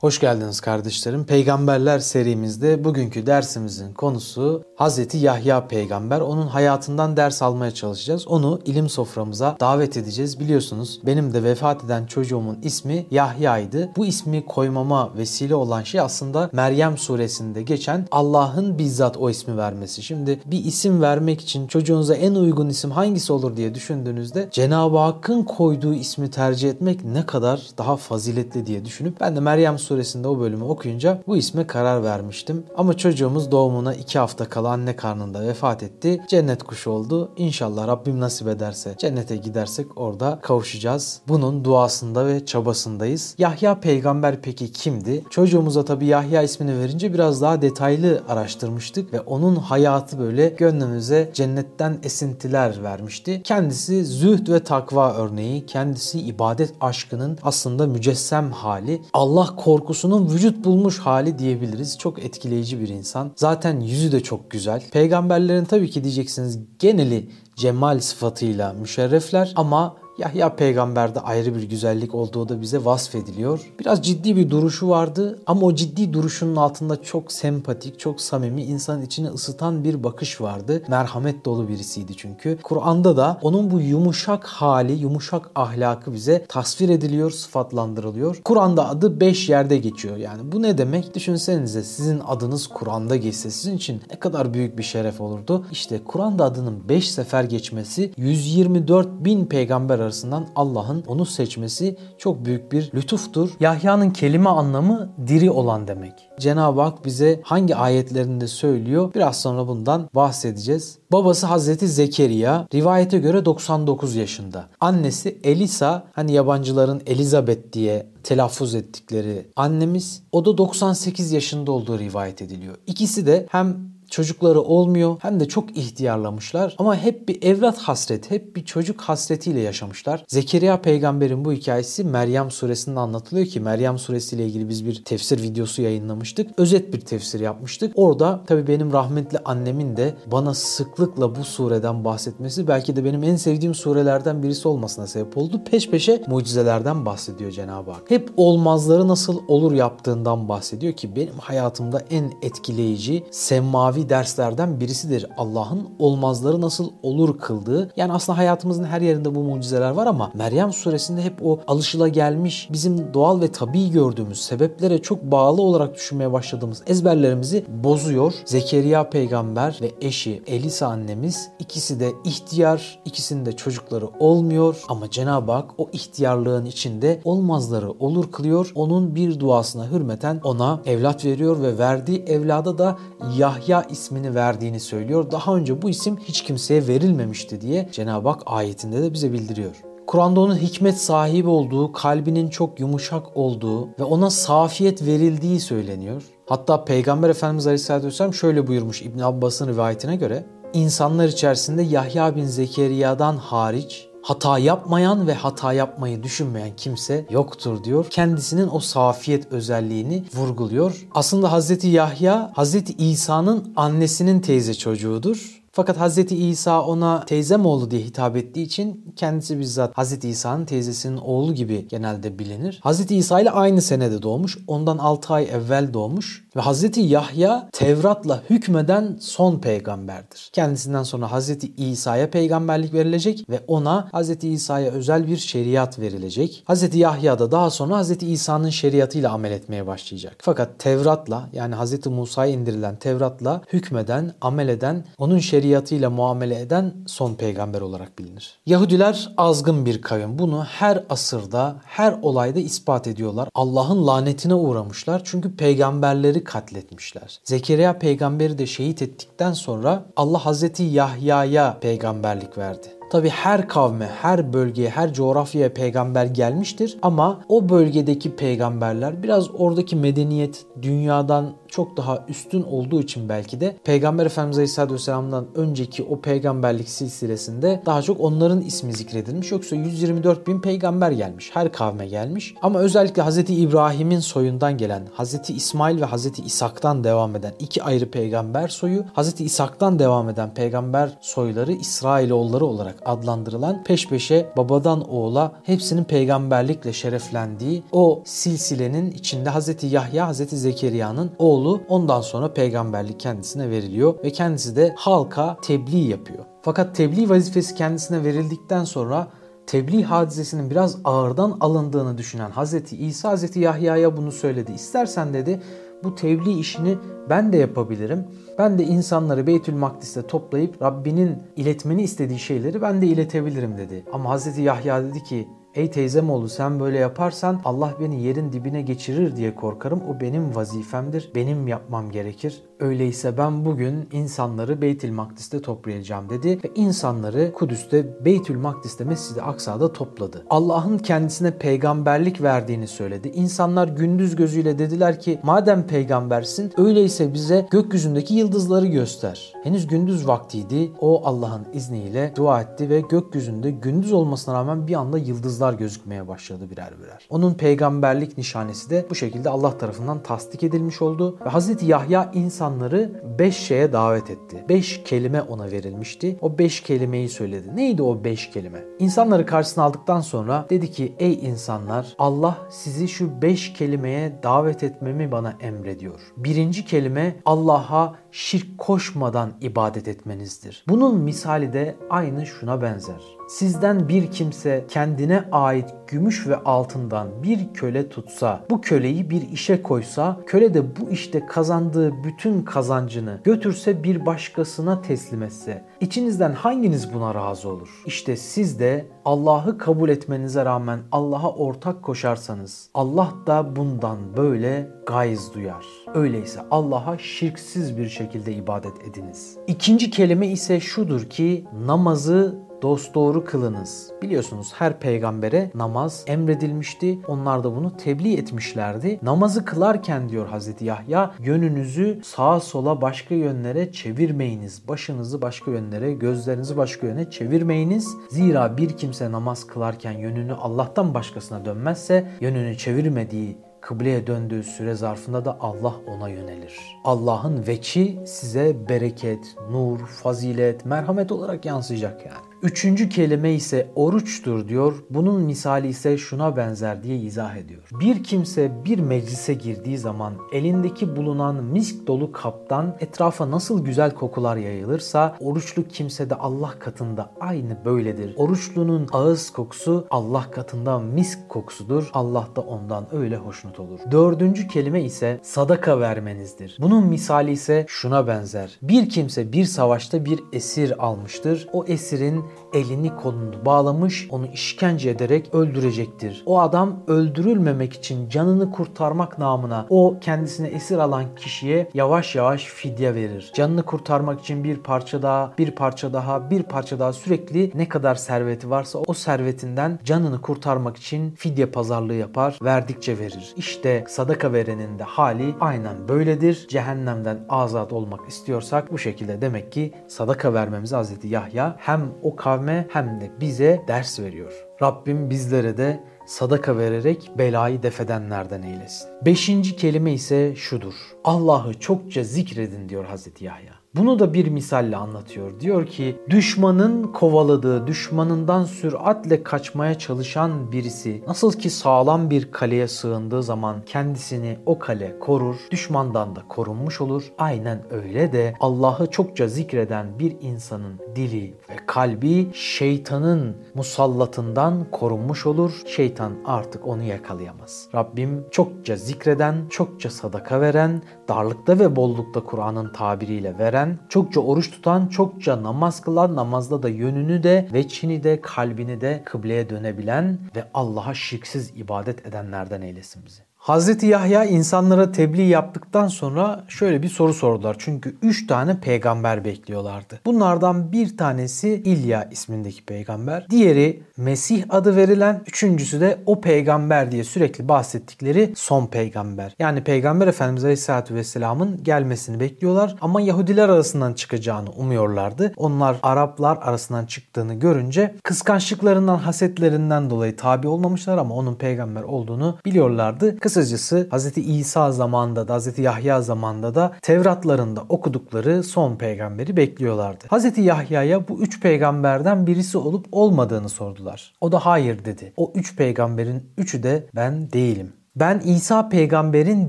Hoş geldiniz kardeşlerim. Peygamberler serimizde bugünkü dersimizin konusu Hazreti Yahya peygamber. Onun hayatından ders almaya çalışacağız. Onu ilim soframıza davet edeceğiz. Biliyorsunuz benim de vefat eden çocuğumun ismi Yahya'ydı. Bu ismi koymama vesile olan şey aslında Meryem suresinde geçen Allah'ın bizzat o ismi vermesi. Şimdi bir isim vermek için çocuğunuza en uygun isim hangisi olur diye düşündüğünüzde Cenab-ı Hakk'ın koyduğu ismi tercih etmek ne kadar daha faziletli diye düşünüp ben de Meryem suresinde o bölümü okuyunca bu isme karar vermiştim. Ama çocuğumuz doğumuna iki hafta kala anne karnında vefat etti. Cennet kuşu oldu. İnşallah Rabbim nasip ederse cennete gidersek orada kavuşacağız. Bunun duasında ve çabasındayız. Yahya peygamber peki kimdi? Çocuğumuza tabi Yahya ismini verince biraz daha detaylı araştırmıştık ve onun hayatı böyle gönlümüze cennetten esintiler vermişti. Kendisi zühd ve takva örneği, kendisi ibadet aşkının aslında mücessem hali. Allah korkusu korkusunun vücut bulmuş hali diyebiliriz. Çok etkileyici bir insan. Zaten yüzü de çok güzel. Peygamberlerin tabii ki diyeceksiniz geneli cemal sıfatıyla müşerrefler ama Yahya peygamberde ayrı bir güzellik olduğu da bize vasfediliyor. Biraz ciddi bir duruşu vardı ama o ciddi duruşunun altında çok sempatik, çok samimi, insanın içini ısıtan bir bakış vardı. Merhamet dolu birisiydi çünkü. Kur'an'da da onun bu yumuşak hali, yumuşak ahlakı bize tasvir ediliyor, sıfatlandırılıyor. Kur'an'da adı 5 yerde geçiyor. Yani bu ne demek? Düşünsenize sizin adınız Kur'an'da geçse sizin için ne kadar büyük bir şeref olurdu. İşte Kur'an'da adının 5 sefer geçmesi 124 bin peygamber arasından Allah'ın onu seçmesi çok büyük bir lütuftur. Yahya'nın kelime anlamı diri olan demek. Cenab-ı Hak bize hangi ayetlerinde söylüyor biraz sonra bundan bahsedeceğiz. Babası Hazreti Zekeriya rivayete göre 99 yaşında. Annesi Elisa hani yabancıların Elizabeth diye telaffuz ettikleri annemiz o da 98 yaşında olduğu rivayet ediliyor. İkisi de hem çocukları olmuyor hem de çok ihtiyarlamışlar ama hep bir evlat hasret, hep bir çocuk hasretiyle yaşamışlar. Zekeriya peygamberin bu hikayesi Meryem suresinde anlatılıyor ki Meryem suresiyle ilgili biz bir tefsir videosu yayınlamıştık. Özet bir tefsir yapmıştık. Orada tabii benim rahmetli annemin de bana sıklıkla bu sureden bahsetmesi belki de benim en sevdiğim surelerden birisi olmasına sebep oldu. Peş peşe mucizelerden bahsediyor Cenab-ı Hak. Hep olmazları nasıl olur yaptığından bahsediyor ki benim hayatımda en etkileyici semavi manevi derslerden birisidir. Allah'ın olmazları nasıl olur kıldığı. Yani aslında hayatımızın her yerinde bu mucizeler var ama Meryem suresinde hep o alışıla gelmiş bizim doğal ve tabii gördüğümüz sebeplere çok bağlı olarak düşünmeye başladığımız ezberlerimizi bozuyor. Zekeriya peygamber ve eşi Elisa annemiz ikisi de ihtiyar, ikisinin de çocukları olmuyor ama Cenab-ı Hak o ihtiyarlığın içinde olmazları olur kılıyor. Onun bir duasına hürmeten ona evlat veriyor ve verdiği evlada da Yahya ismini verdiğini söylüyor. Daha önce bu isim hiç kimseye verilmemişti diye Cenab-ı Hak ayetinde de bize bildiriyor. Kur'an'da onun hikmet sahibi olduğu, kalbinin çok yumuşak olduğu ve ona safiyet verildiği söyleniyor. Hatta Peygamber Efendimiz Aleyhisselatü Vesselam şöyle buyurmuş İbn Abbas'ın rivayetine göre insanlar içerisinde Yahya bin Zekeriya'dan hariç hata yapmayan ve hata yapmayı düşünmeyen kimse yoktur diyor. Kendisinin o safiyet özelliğini vurguluyor. Aslında Hazreti Yahya Hazreti İsa'nın annesinin teyze çocuğudur. Fakat Hz. İsa ona teyzem oğlu diye hitap ettiği için kendisi bizzat Hz. İsa'nın teyzesinin oğlu gibi genelde bilinir. Hz. İsa ile aynı senede doğmuş. Ondan 6 ay evvel doğmuş. Ve Hz. Yahya Tevrat'la hükmeden son peygamberdir. Kendisinden sonra Hz. İsa'ya peygamberlik verilecek ve ona Hz. İsa'ya özel bir şeriat verilecek. Hz. Yahya da daha sonra Hz. İsa'nın şeriatıyla amel etmeye başlayacak. Fakat Tevrat'la yani Hz. Musa'ya indirilen Tevrat'la hükmeden, amel eden, onun şeriatıyla şeriatıyla muamele eden son peygamber olarak bilinir. Yahudiler azgın bir kavim. Bunu her asırda, her olayda ispat ediyorlar. Allah'ın lanetine uğramışlar çünkü peygamberleri katletmişler. Zekeriya peygamberi de şehit ettikten sonra Allah Hazreti Yahya'ya peygamberlik verdi. Tabi her kavme, her bölgeye, her coğrafyaya peygamber gelmiştir ama o bölgedeki peygamberler biraz oradaki medeniyet dünyadan çok daha üstün olduğu için belki de Peygamber Efendimiz Aleyhisselatü Vesselam'dan önceki o peygamberlik silsilesinde daha çok onların ismi zikredilmiş. Yoksa 124 bin peygamber gelmiş. Her kavme gelmiş. Ama özellikle Hz. İbrahim'in soyundan gelen Hz. İsmail ve Hz. İshak'tan devam eden iki ayrı peygamber soyu Hz. İshak'tan devam eden peygamber soyları İsrailoğulları olarak adlandırılan peş peşe babadan oğula hepsinin peygamberlikle şereflendiği o silsilenin içinde Hz. Yahya, Hz. Zekeriya'nın oğlu ondan sonra peygamberlik kendisine veriliyor ve kendisi de halka tebliğ yapıyor. Fakat tebliğ vazifesi kendisine verildikten sonra tebliğ hadisesinin biraz ağırdan alındığını düşünen Hz. İsa Hz. Yahya'ya bunu söyledi. İstersen dedi bu tebliğ işini ben de yapabilirim. Ben de insanları Beytül Makdis'te toplayıp Rabbinin iletmeni istediği şeyleri ben de iletebilirim dedi. Ama Hz. Yahya dedi ki Ey teyzem oğlu sen böyle yaparsan Allah beni yerin dibine geçirir diye korkarım. O benim vazifemdir. Benim yapmam gerekir. Öyleyse ben bugün insanları Beytül Makdis'te toplayacağım dedi ve insanları Kudüs'te Beytül Makdis'te Mescid-i Aksa'da topladı. Allah'ın kendisine peygamberlik verdiğini söyledi. İnsanlar gündüz gözüyle dediler ki madem peygambersin öyleyse bize gökyüzündeki yıldızları göster. Henüz gündüz vaktiydi. O Allah'ın izniyle dua etti ve gökyüzünde gündüz olmasına rağmen bir anda yıldızlar gözükmeye başladı birer birer. Onun peygamberlik nişanesi de bu şekilde Allah tarafından tasdik edilmiş oldu ve Hz. Yahya insan insanları beş şeye davet etti. Beş kelime ona verilmişti. O beş kelimeyi söyledi. Neydi o beş kelime? İnsanları karşısına aldıktan sonra dedi ki ey insanlar Allah sizi şu beş kelimeye davet etmemi bana emrediyor. Birinci kelime Allah'a şirk koşmadan ibadet etmenizdir. Bunun misali de aynı şuna benzer. Sizden bir kimse kendine ait gümüş ve altından bir köle tutsa, bu köleyi bir işe koysa, köle de bu işte kazandığı bütün kazancını götürse bir başkasına teslim etse, içinizden hanginiz buna razı olur? İşte siz de Allah'ı kabul etmenize rağmen Allah'a ortak koşarsanız, Allah da bundan böyle gayz duyar. Öyleyse Allah'a şirksiz bir şekilde ibadet ediniz. İkinci kelime ise şudur ki namazı dosdoğru kılınız. Biliyorsunuz her peygambere namaz emredilmişti. Onlar da bunu tebliğ etmişlerdi. Namazı kılarken diyor Hazreti Yahya yönünüzü sağa sola başka yönlere çevirmeyiniz. Başınızı başka yönlere, gözlerinizi başka yöne çevirmeyiniz. Zira bir kimse namaz kılarken yönünü Allah'tan başkasına dönmezse yönünü çevirmediği kıbleye döndüğü süre zarfında da Allah ona yönelir. Allah'ın veçi size bereket, nur, fazilet, merhamet olarak yansıyacak yani. Üçüncü kelime ise oruçtur diyor. Bunun misali ise şuna benzer diye izah ediyor. Bir kimse bir meclise girdiği zaman elindeki bulunan misk dolu kaptan etrafa nasıl güzel kokular yayılırsa oruçlu kimse de Allah katında aynı böyledir. Oruçlunun ağız kokusu Allah katında misk kokusudur. Allah da ondan öyle hoşnut olur. Dördüncü kelime ise sadaka vermenizdir. Bunun misali ise şuna benzer. Bir kimse bir savaşta bir esir almıştır. O esirin elini kolunu bağlamış onu işkence ederek öldürecektir. O adam öldürülmemek için canını kurtarmak namına o kendisine esir alan kişiye yavaş yavaş fidye verir. Canını kurtarmak için bir parça daha, bir parça daha, bir parça daha sürekli ne kadar serveti varsa o servetinden canını kurtarmak için fidye pazarlığı yapar, verdikçe verir. İşte sadaka verenin de hali aynen böyledir. Cehennemden azat olmak istiyorsak bu şekilde demek ki sadaka vermemiz Hazreti Yahya hem o kavme hem de bize ders veriyor. Rabbim bizlere de sadaka vererek belayı defedenlerden eylesin. Beşinci kelime ise şudur. Allah'ı çokça zikredin diyor Hazreti Yahya. Bunu da bir misalle anlatıyor. Diyor ki düşmanın kovaladığı, düşmanından süratle kaçmaya çalışan birisi nasıl ki sağlam bir kaleye sığındığı zaman kendisini o kale korur, düşmandan da korunmuş olur. Aynen öyle de Allah'ı çokça zikreden bir insanın dili ve kalbi şeytanın musallatından korunmuş olur. Şeytan artık onu yakalayamaz. Rabbim çokça zikreden, çokça sadaka veren, darlıkta ve bollukta Kur'an'ın tabiriyle veren, çokça oruç tutan, çokça namaz kılan, namazda da yönünü de, veçini de, kalbini de kıbleye dönebilen ve Allah'a şirksiz ibadet edenlerden eylesin bizi. Hazreti Yahya insanlara tebliğ yaptıktan sonra şöyle bir soru sordular. Çünkü 3 tane peygamber bekliyorlardı. Bunlardan bir tanesi İlya ismindeki peygamber. Diğeri Mesih adı verilen, üçüncüsü de o peygamber diye sürekli bahsettikleri son peygamber. Yani peygamber Efendimiz Aleyhisselatü Vesselam'ın gelmesini bekliyorlar ama Yahudiler arasından çıkacağını umuyorlardı. Onlar Araplar arasından çıktığını görünce kıskançlıklarından, hasetlerinden dolayı tabi olmamışlar ama onun peygamber olduğunu biliyorlardı Kısacası Hz. İsa zamanında da Hz. Yahya zamanında da Tevratlarında okudukları son peygamberi bekliyorlardı. Hz. Yahya'ya bu üç peygamberden birisi olup olmadığını sordular. O da hayır dedi. O üç peygamberin üçü de ben değilim. Ben İsa peygamberin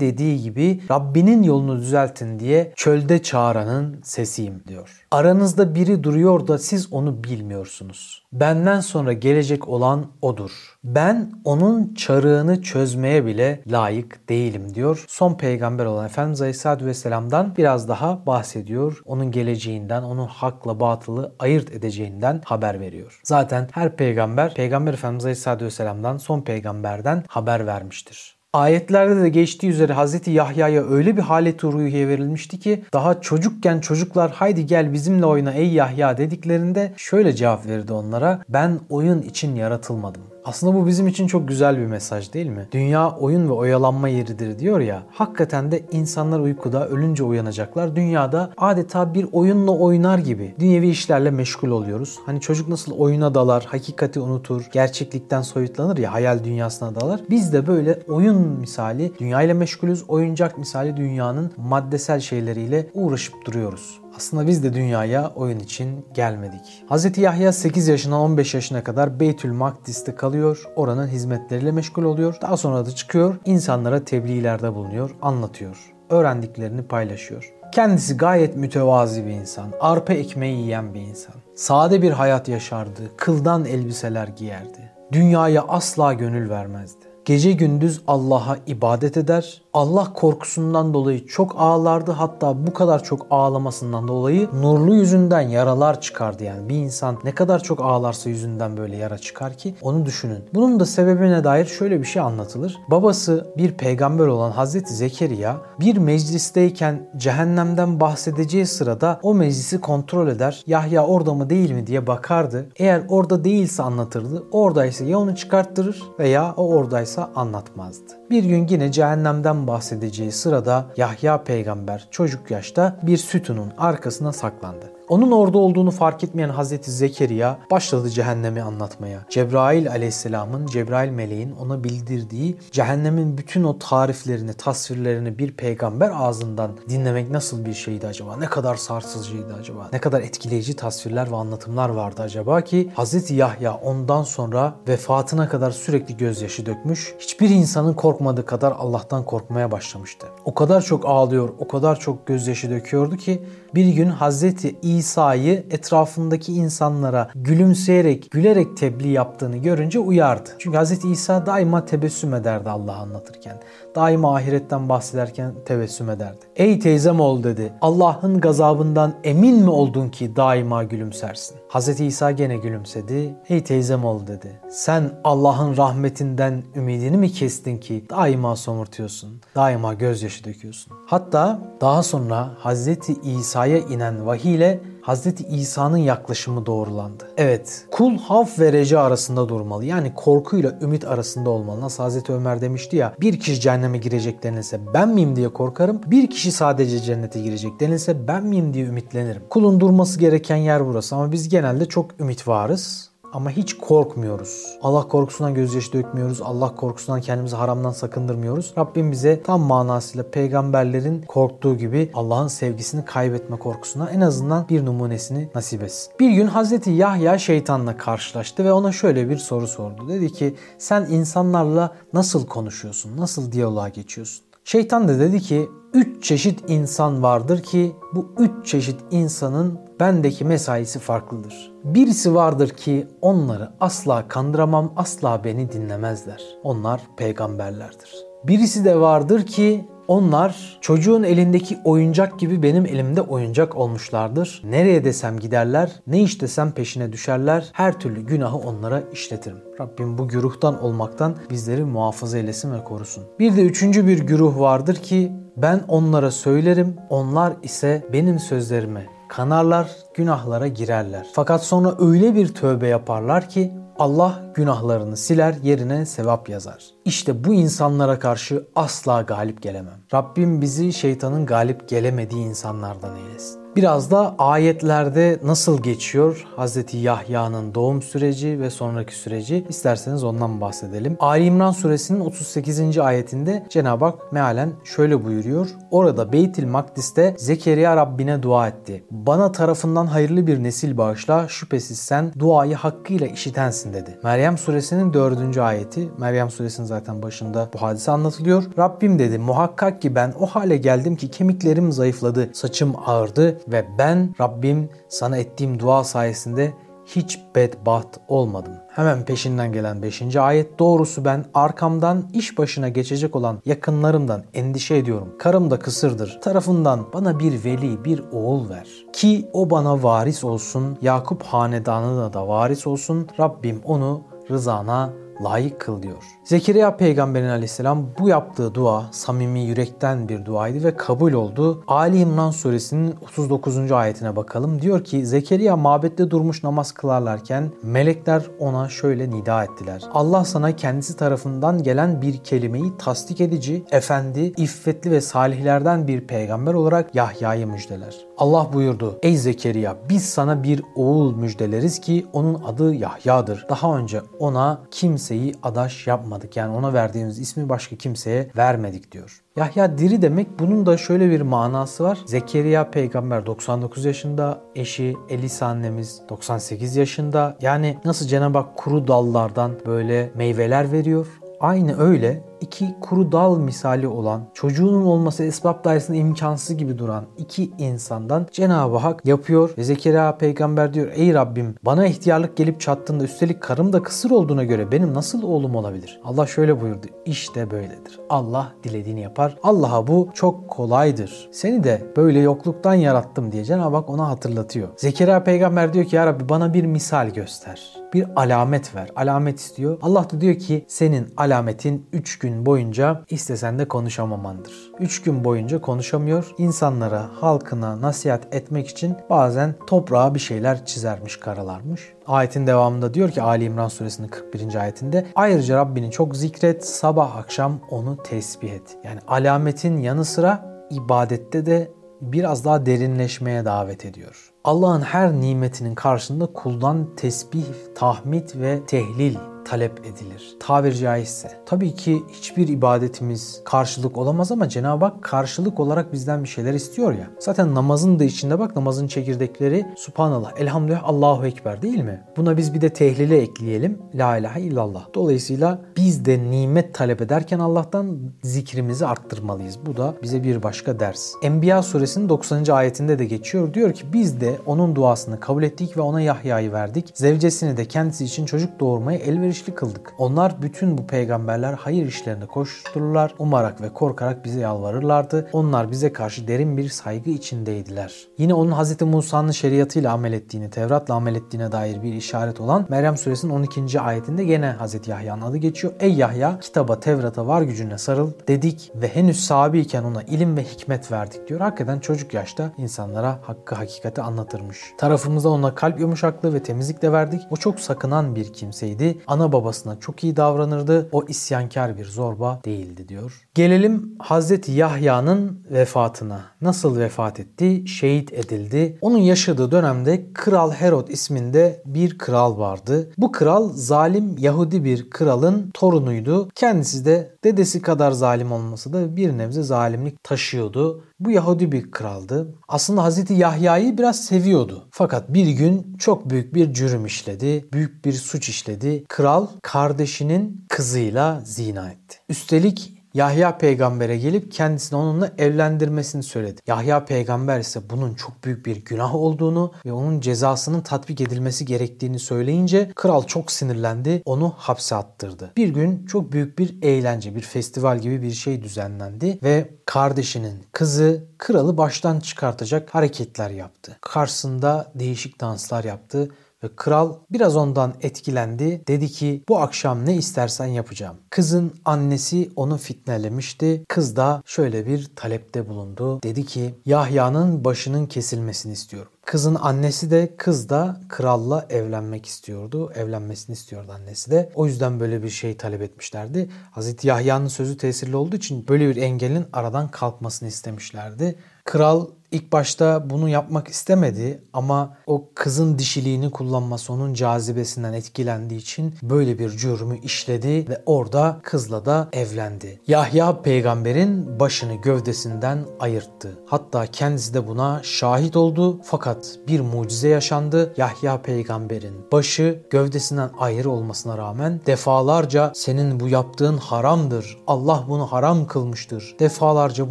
dediği gibi Rabbinin yolunu düzeltin diye çölde çağıranın sesiyim diyor. Aranızda biri duruyor da siz onu bilmiyorsunuz. Benden sonra gelecek olan odur. Ben onun çarığını çözmeye bile layık değilim diyor. Son peygamber olan Efendimiz Aleyhisselatü Vesselam'dan biraz daha bahsediyor. Onun geleceğinden, onun hakla batılı ayırt edeceğinden haber veriyor. Zaten her peygamber, Peygamber Efendimiz Aleyhisselatü Vesselam'dan, son peygamberden haber vermiştir. Ayetlerde de geçtiği üzere Hz. Yahya'ya öyle bir halet ruhiye verilmişti ki daha çocukken çocuklar haydi gel bizimle oyna ey Yahya dediklerinde şöyle cevap verdi onlara ben oyun için yaratılmadım. Aslında bu bizim için çok güzel bir mesaj değil mi? Dünya oyun ve oyalanma yeridir diyor ya. Hakikaten de insanlar uykuda ölünce uyanacaklar. Dünyada adeta bir oyunla oynar gibi dünyevi işlerle meşgul oluyoruz. Hani çocuk nasıl oyuna dalar, hakikati unutur, gerçeklikten soyutlanır ya hayal dünyasına dalar. Biz de böyle oyun misali dünyayla meşgulüz. Oyuncak misali dünyanın maddesel şeyleriyle uğraşıp duruyoruz. Aslında biz de dünyaya oyun için gelmedik. Hz. Yahya 8 yaşından 15 yaşına kadar Beytül Makdis'te kalıyor. Oranın hizmetleriyle meşgul oluyor. Daha sonra da çıkıyor. insanlara tebliğlerde bulunuyor, anlatıyor. Öğrendiklerini paylaşıyor. Kendisi gayet mütevazi bir insan. Arpa ekmeği yiyen bir insan. Sade bir hayat yaşardı. Kıldan elbiseler giyerdi. Dünyaya asla gönül vermezdi. Gece gündüz Allah'a ibadet eder. Allah korkusundan dolayı çok ağlardı. Hatta bu kadar çok ağlamasından dolayı nurlu yüzünden yaralar çıkardı. Yani bir insan ne kadar çok ağlarsa yüzünden böyle yara çıkar ki onu düşünün. Bunun da sebebine dair şöyle bir şey anlatılır. Babası bir peygamber olan Hazreti Zekeriya bir meclisteyken cehennemden bahsedeceği sırada o meclisi kontrol eder. Yahya orada mı değil mi diye bakardı. Eğer orada değilse anlatırdı. Oradaysa ya onu çıkarttırır veya o oradaysa anlatmazdı. Bir gün yine cehennemden bahsedeceği sırada Yahya peygamber çocuk yaşta bir sütunun arkasına saklandı. Onun orada olduğunu fark etmeyen Hazreti Zekeriya başladı cehennemi anlatmaya. Cebrail aleyhisselamın, Cebrail meleğin ona bildirdiği cehennemin bütün o tariflerini, tasvirlerini bir peygamber ağzından dinlemek nasıl bir şeydi acaba? Ne kadar sarsıcıydı acaba? Ne kadar etkileyici tasvirler ve anlatımlar vardı acaba ki Hazreti Yahya ondan sonra vefatına kadar sürekli gözyaşı dökmüş. Hiçbir insanın korkmadığı kadar Allah'tan korkmaya başlamıştı. O kadar çok ağlıyor, o kadar çok gözyaşı döküyordu ki bir gün Hazreti İsa'yı etrafındaki insanlara gülümseyerek, gülerek tebliğ yaptığını görünce uyardı. Çünkü Hazreti İsa daima tebessüm ederdi Allah anlatırken. Daima ahiretten bahsederken tebessüm ederdi. Ey teyzem ol dedi. Allah'ın gazabından emin mi oldun ki daima gülümsersin? Hazreti İsa gene gülümsedi. Ey teyzem ol dedi. Sen Allah'ın rahmetinden ümidini mi kestin ki daima somurtuyorsun? Daima gözyaşı döküyorsun. Hatta daha sonra Hazreti İsa'ya inen vahiy ile Hazreti İsa'nın yaklaşımı doğrulandı. Evet, kul haf ve reca arasında durmalı. Yani korkuyla ümit arasında olmalı. Nasıl Hazreti Ömer demişti ya, bir kişi cehenneme girecek denilse ben miyim diye korkarım. Bir kişi sadece cennete girecek denilse ben miyim diye ümitlenirim. Kulun durması gereken yer burası ama biz genelde çok ümit varız ama hiç korkmuyoruz. Allah korkusundan gözyaşı dökmüyoruz. Allah korkusundan kendimizi haramdan sakındırmıyoruz. Rabbim bize tam manasıyla peygamberlerin korktuğu gibi Allah'ın sevgisini kaybetme korkusundan en azından bir numunesini nasip etsin. Bir gün Hazreti Yahya şeytanla karşılaştı ve ona şöyle bir soru sordu. Dedi ki sen insanlarla nasıl konuşuyorsun? Nasıl diyaloğa geçiyorsun? Şeytan da dedi ki üç çeşit insan vardır ki bu üç çeşit insanın bendeki mesaisi farklıdır. Birisi vardır ki onları asla kandıramam, asla beni dinlemezler. Onlar peygamberlerdir. Birisi de vardır ki onlar çocuğun elindeki oyuncak gibi benim elimde oyuncak olmuşlardır. Nereye desem giderler, ne iş desem peşine düşerler. Her türlü günahı onlara işletirim. Rabbim bu güruhtan olmaktan bizleri muhafaza eylesin ve korusun. Bir de üçüncü bir güruh vardır ki ben onlara söylerim, onlar ise benim sözlerime kanarlar, günahlara girerler. Fakat sonra öyle bir tövbe yaparlar ki Allah günahlarını siler, yerine sevap yazar. İşte bu insanlara karşı asla galip gelemem. Rabbim bizi şeytanın galip gelemediği insanlardan eylesin. Biraz da ayetlerde nasıl geçiyor Hz. Yahya'nın doğum süreci ve sonraki süreci isterseniz ondan bahsedelim. Ali İmran suresinin 38. ayetinde Cenab-ı Hak mealen şöyle buyuruyor. Orada Beytil Makdis'te Zekeriya Rabbine dua etti. Bana tarafından hayırlı bir nesil bağışla şüphesiz sen duayı hakkıyla işitensin dedi. Meryem suresinin 4. ayeti. Meryem suresinin zaten başında bu hadise anlatılıyor. Rabbim dedi muhakkak ki ben o hale geldim ki kemiklerim zayıfladı, saçım ağırdı ve ben Rabbim sana ettiğim dua sayesinde hiç bedbaht olmadım. Hemen peşinden gelen 5. ayet doğrusu ben arkamdan iş başına geçecek olan yakınlarımdan endişe ediyorum. Karım da kısırdır. Tarafından bana bir veli, bir oğul ver. Ki o bana varis olsun. Yakup hanedanına da varis olsun. Rabbim onu rızana layık kıl diyor. Zekeriya peygamberin aleyhisselam bu yaptığı dua samimi yürekten bir duaydı ve kabul oldu. Ali İmran suresinin 39. ayetine bakalım. Diyor ki Zekeriya mabette durmuş namaz kılarlarken melekler ona şöyle nida ettiler. Allah sana kendisi tarafından gelen bir kelimeyi tasdik edici, efendi, iffetli ve salihlerden bir peygamber olarak Yahya'yı müjdeler. Allah buyurdu. Ey Zekeriya biz sana bir oğul müjdeleriz ki onun adı Yahya'dır. Daha önce ona kimseyi adaş yapmadık. Yani ona verdiğimiz ismi başka kimseye vermedik diyor. Yahya diri demek bunun da şöyle bir manası var. Zekeriya peygamber 99 yaşında, eşi Elisa annemiz 98 yaşında. Yani nasıl Cenab-ı Hak kuru dallardan böyle meyveler veriyor. Aynı öyle iki kuru dal misali olan, çocuğunun olması esbab dairesinde imkansız gibi duran iki insandan Cenab-ı Hak yapıyor ve Zekeriya peygamber diyor ey Rabbim bana ihtiyarlık gelip çattığında üstelik karım da kısır olduğuna göre benim nasıl oğlum olabilir? Allah şöyle buyurdu işte böyledir. Allah dilediğini yapar. Allah'a bu çok kolaydır. Seni de böyle yokluktan yarattım diye Cenab-ı Hak ona hatırlatıyor. Zekeriya peygamber diyor ki ya Rabbi bana bir misal göster. Bir alamet ver. Alamet istiyor. Allah da diyor ki senin alametin 3 gün gün boyunca istesen de konuşamamandır. 3 gün boyunca konuşamıyor. İnsanlara, halkına nasihat etmek için bazen toprağa bir şeyler çizermiş, karalarmış. Ayetin devamında diyor ki Ali İmran suresinin 41. ayetinde ayrıca Rabbini çok zikret, sabah akşam onu tesbih et. Yani alametin yanı sıra ibadette de biraz daha derinleşmeye davet ediyor. Allah'ın her nimetinin karşısında kuldan tesbih, tahmid ve tehlil talep edilir. Tabir caizse. Tabii ki hiçbir ibadetimiz karşılık olamaz ama Cenab-ı Hak karşılık olarak bizden bir şeyler istiyor ya. Zaten namazın da içinde bak namazın çekirdekleri Subhanallah, Elhamdülillah, Allahu Ekber değil mi? Buna biz bir de tehlile ekleyelim. La ilahe illallah. Dolayısıyla biz de nimet talep ederken Allah'tan zikrimizi arttırmalıyız. Bu da bize bir başka ders. Enbiya suresinin 90. ayetinde de geçiyor. Diyor ki biz de onun duasını kabul ettik ve ona Yahya'yı verdik. Zevcesini de kendisi için çocuk doğurmaya elverişli elverişli kıldık. Onlar bütün bu peygamberler hayır işlerinde koştururlar, umarak ve korkarak bize yalvarırlardı. Onlar bize karşı derin bir saygı içindeydiler. Yine onun Hz. Musa'nın şeriatıyla amel ettiğini, Tevrat'la amel ettiğine dair bir işaret olan Meryem suresinin 12. ayetinde gene Hz. Yahya'nın adı geçiyor. Ey Yahya kitaba, Tevrat'a var gücüne sarıl dedik ve henüz sahabiyken ona ilim ve hikmet verdik diyor. Hakikaten çocuk yaşta insanlara hakkı hakikati anlatırmış. Tarafımızda ona kalp yumuşaklığı ve temizlik de verdik. O çok sakınan bir kimseydi. Ana ana babasına çok iyi davranırdı. O isyankar bir zorba değildi diyor. Gelelim Hazreti Yahya'nın vefatına. Nasıl vefat etti? Şehit edildi. Onun yaşadığı dönemde Kral Herod isminde bir kral vardı. Bu kral zalim Yahudi bir kralın torunuydu. Kendisi de dedesi kadar zalim olmasa da bir nebze zalimlik taşıyordu. Bu Yahudi bir kraldı. Aslında Hazreti Yahya'yı biraz seviyordu. Fakat bir gün çok büyük bir cürüm işledi. Büyük bir suç işledi. Kral kardeşinin kızıyla zina etti. Üstelik Yahya peygambere gelip kendisini onunla evlendirmesini söyledi. Yahya peygamber ise bunun çok büyük bir günah olduğunu ve onun cezasının tatbik edilmesi gerektiğini söyleyince kral çok sinirlendi. Onu hapse attırdı. Bir gün çok büyük bir eğlence, bir festival gibi bir şey düzenlendi ve kardeşinin kızı kralı baştan çıkartacak hareketler yaptı. Karşısında değişik danslar yaptı ve kral biraz ondan etkilendi. Dedi ki bu akşam ne istersen yapacağım. Kızın annesi onu fitnelemişti. Kız da şöyle bir talepte bulundu. Dedi ki Yahya'nın başının kesilmesini istiyorum. Kızın annesi de kız da kralla evlenmek istiyordu. Evlenmesini istiyordu annesi de. O yüzden böyle bir şey talep etmişlerdi. Hazreti Yahya'nın sözü tesirli olduğu için böyle bir engelin aradan kalkmasını istemişlerdi. Kral ilk başta bunu yapmak istemedi ama o kızın dişiliğini kullanması onun cazibesinden etkilendiği için böyle bir cürmü işledi ve orada kızla da evlendi. Yahya peygamberin başını gövdesinden ayırttı. Hatta kendisi de buna şahit oldu fakat bir mucize yaşandı. Yahya peygamberin başı gövdesinden ayrı olmasına rağmen defalarca senin bu yaptığın haramdır. Allah bunu haram kılmıştır. Defalarca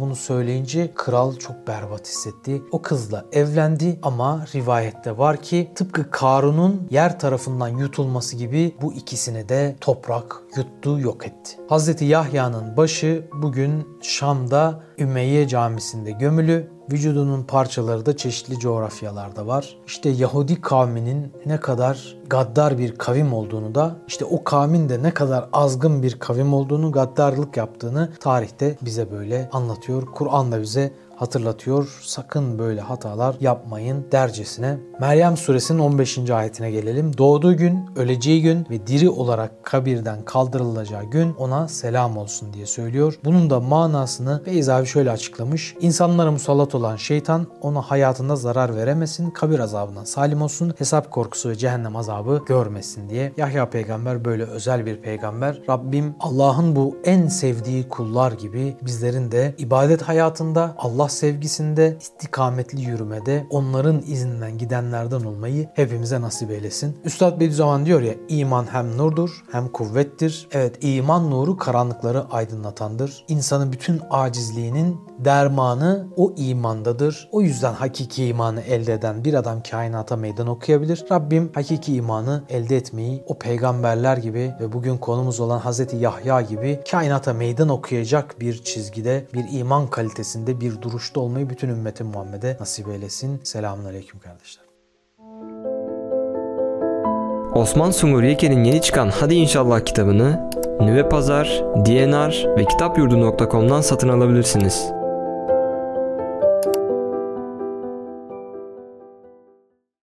bunu söyleyince kral çok berbat hissetti etti. O kızla evlendi ama rivayette var ki tıpkı Karun'un yer tarafından yutulması gibi bu ikisini de toprak yuttu yok etti. Hazreti Yahya'nın başı bugün Şam'da Ümeyye Camisi'nde gömülü Vücudunun parçaları da çeşitli coğrafyalarda var. İşte Yahudi kavminin ne kadar gaddar bir kavim olduğunu da işte o kavmin de ne kadar azgın bir kavim olduğunu, gaddarlık yaptığını tarihte bize böyle anlatıyor. Kur'an da bize hatırlatıyor. Sakın böyle hatalar yapmayın dercesine. Meryem suresinin 15. ayetine gelelim. Doğduğu gün, öleceği gün ve diri olarak kabirden kaldırılacağı gün ona selam olsun diye söylüyor. Bunun da manasını Feyz abi şöyle açıklamış. İnsanlara musallat olan şeytan ona hayatında zarar veremesin, kabir azabından salim olsun, hesap korkusu ve cehennem azabı görmesin diye. Yahya peygamber böyle özel bir peygamber. Rabbim Allah'ın bu en sevdiği kullar gibi bizlerin de ibadet hayatında Allah sevgisinde, istikametli yürümede onların izinden gidenlerden olmayı hepimize nasip eylesin. Üstad Bediüzzaman diyor ya iman hem nurdur hem kuvvettir. Evet iman nuru karanlıkları aydınlatandır. İnsanın bütün acizliğinin dermanı o imandadır. O yüzden hakiki imanı elde eden bir adam kainata meydan okuyabilir. Rabbim hakiki imanı elde etmeyi o peygamberler gibi ve bugün konumuz olan Hazreti Yahya gibi kainata meydan okuyacak bir çizgide, bir iman kalitesinde bir duruş duruşta olmayı bütün ümmetin Muhammed'e nasip eylesin. Selamun Aleyküm kardeşler. Osman Sungur Yeke'nin yeni çıkan Hadi İnşallah kitabını Nüve Pazar, DNR ve kitapyurdu.com'dan satın alabilirsiniz.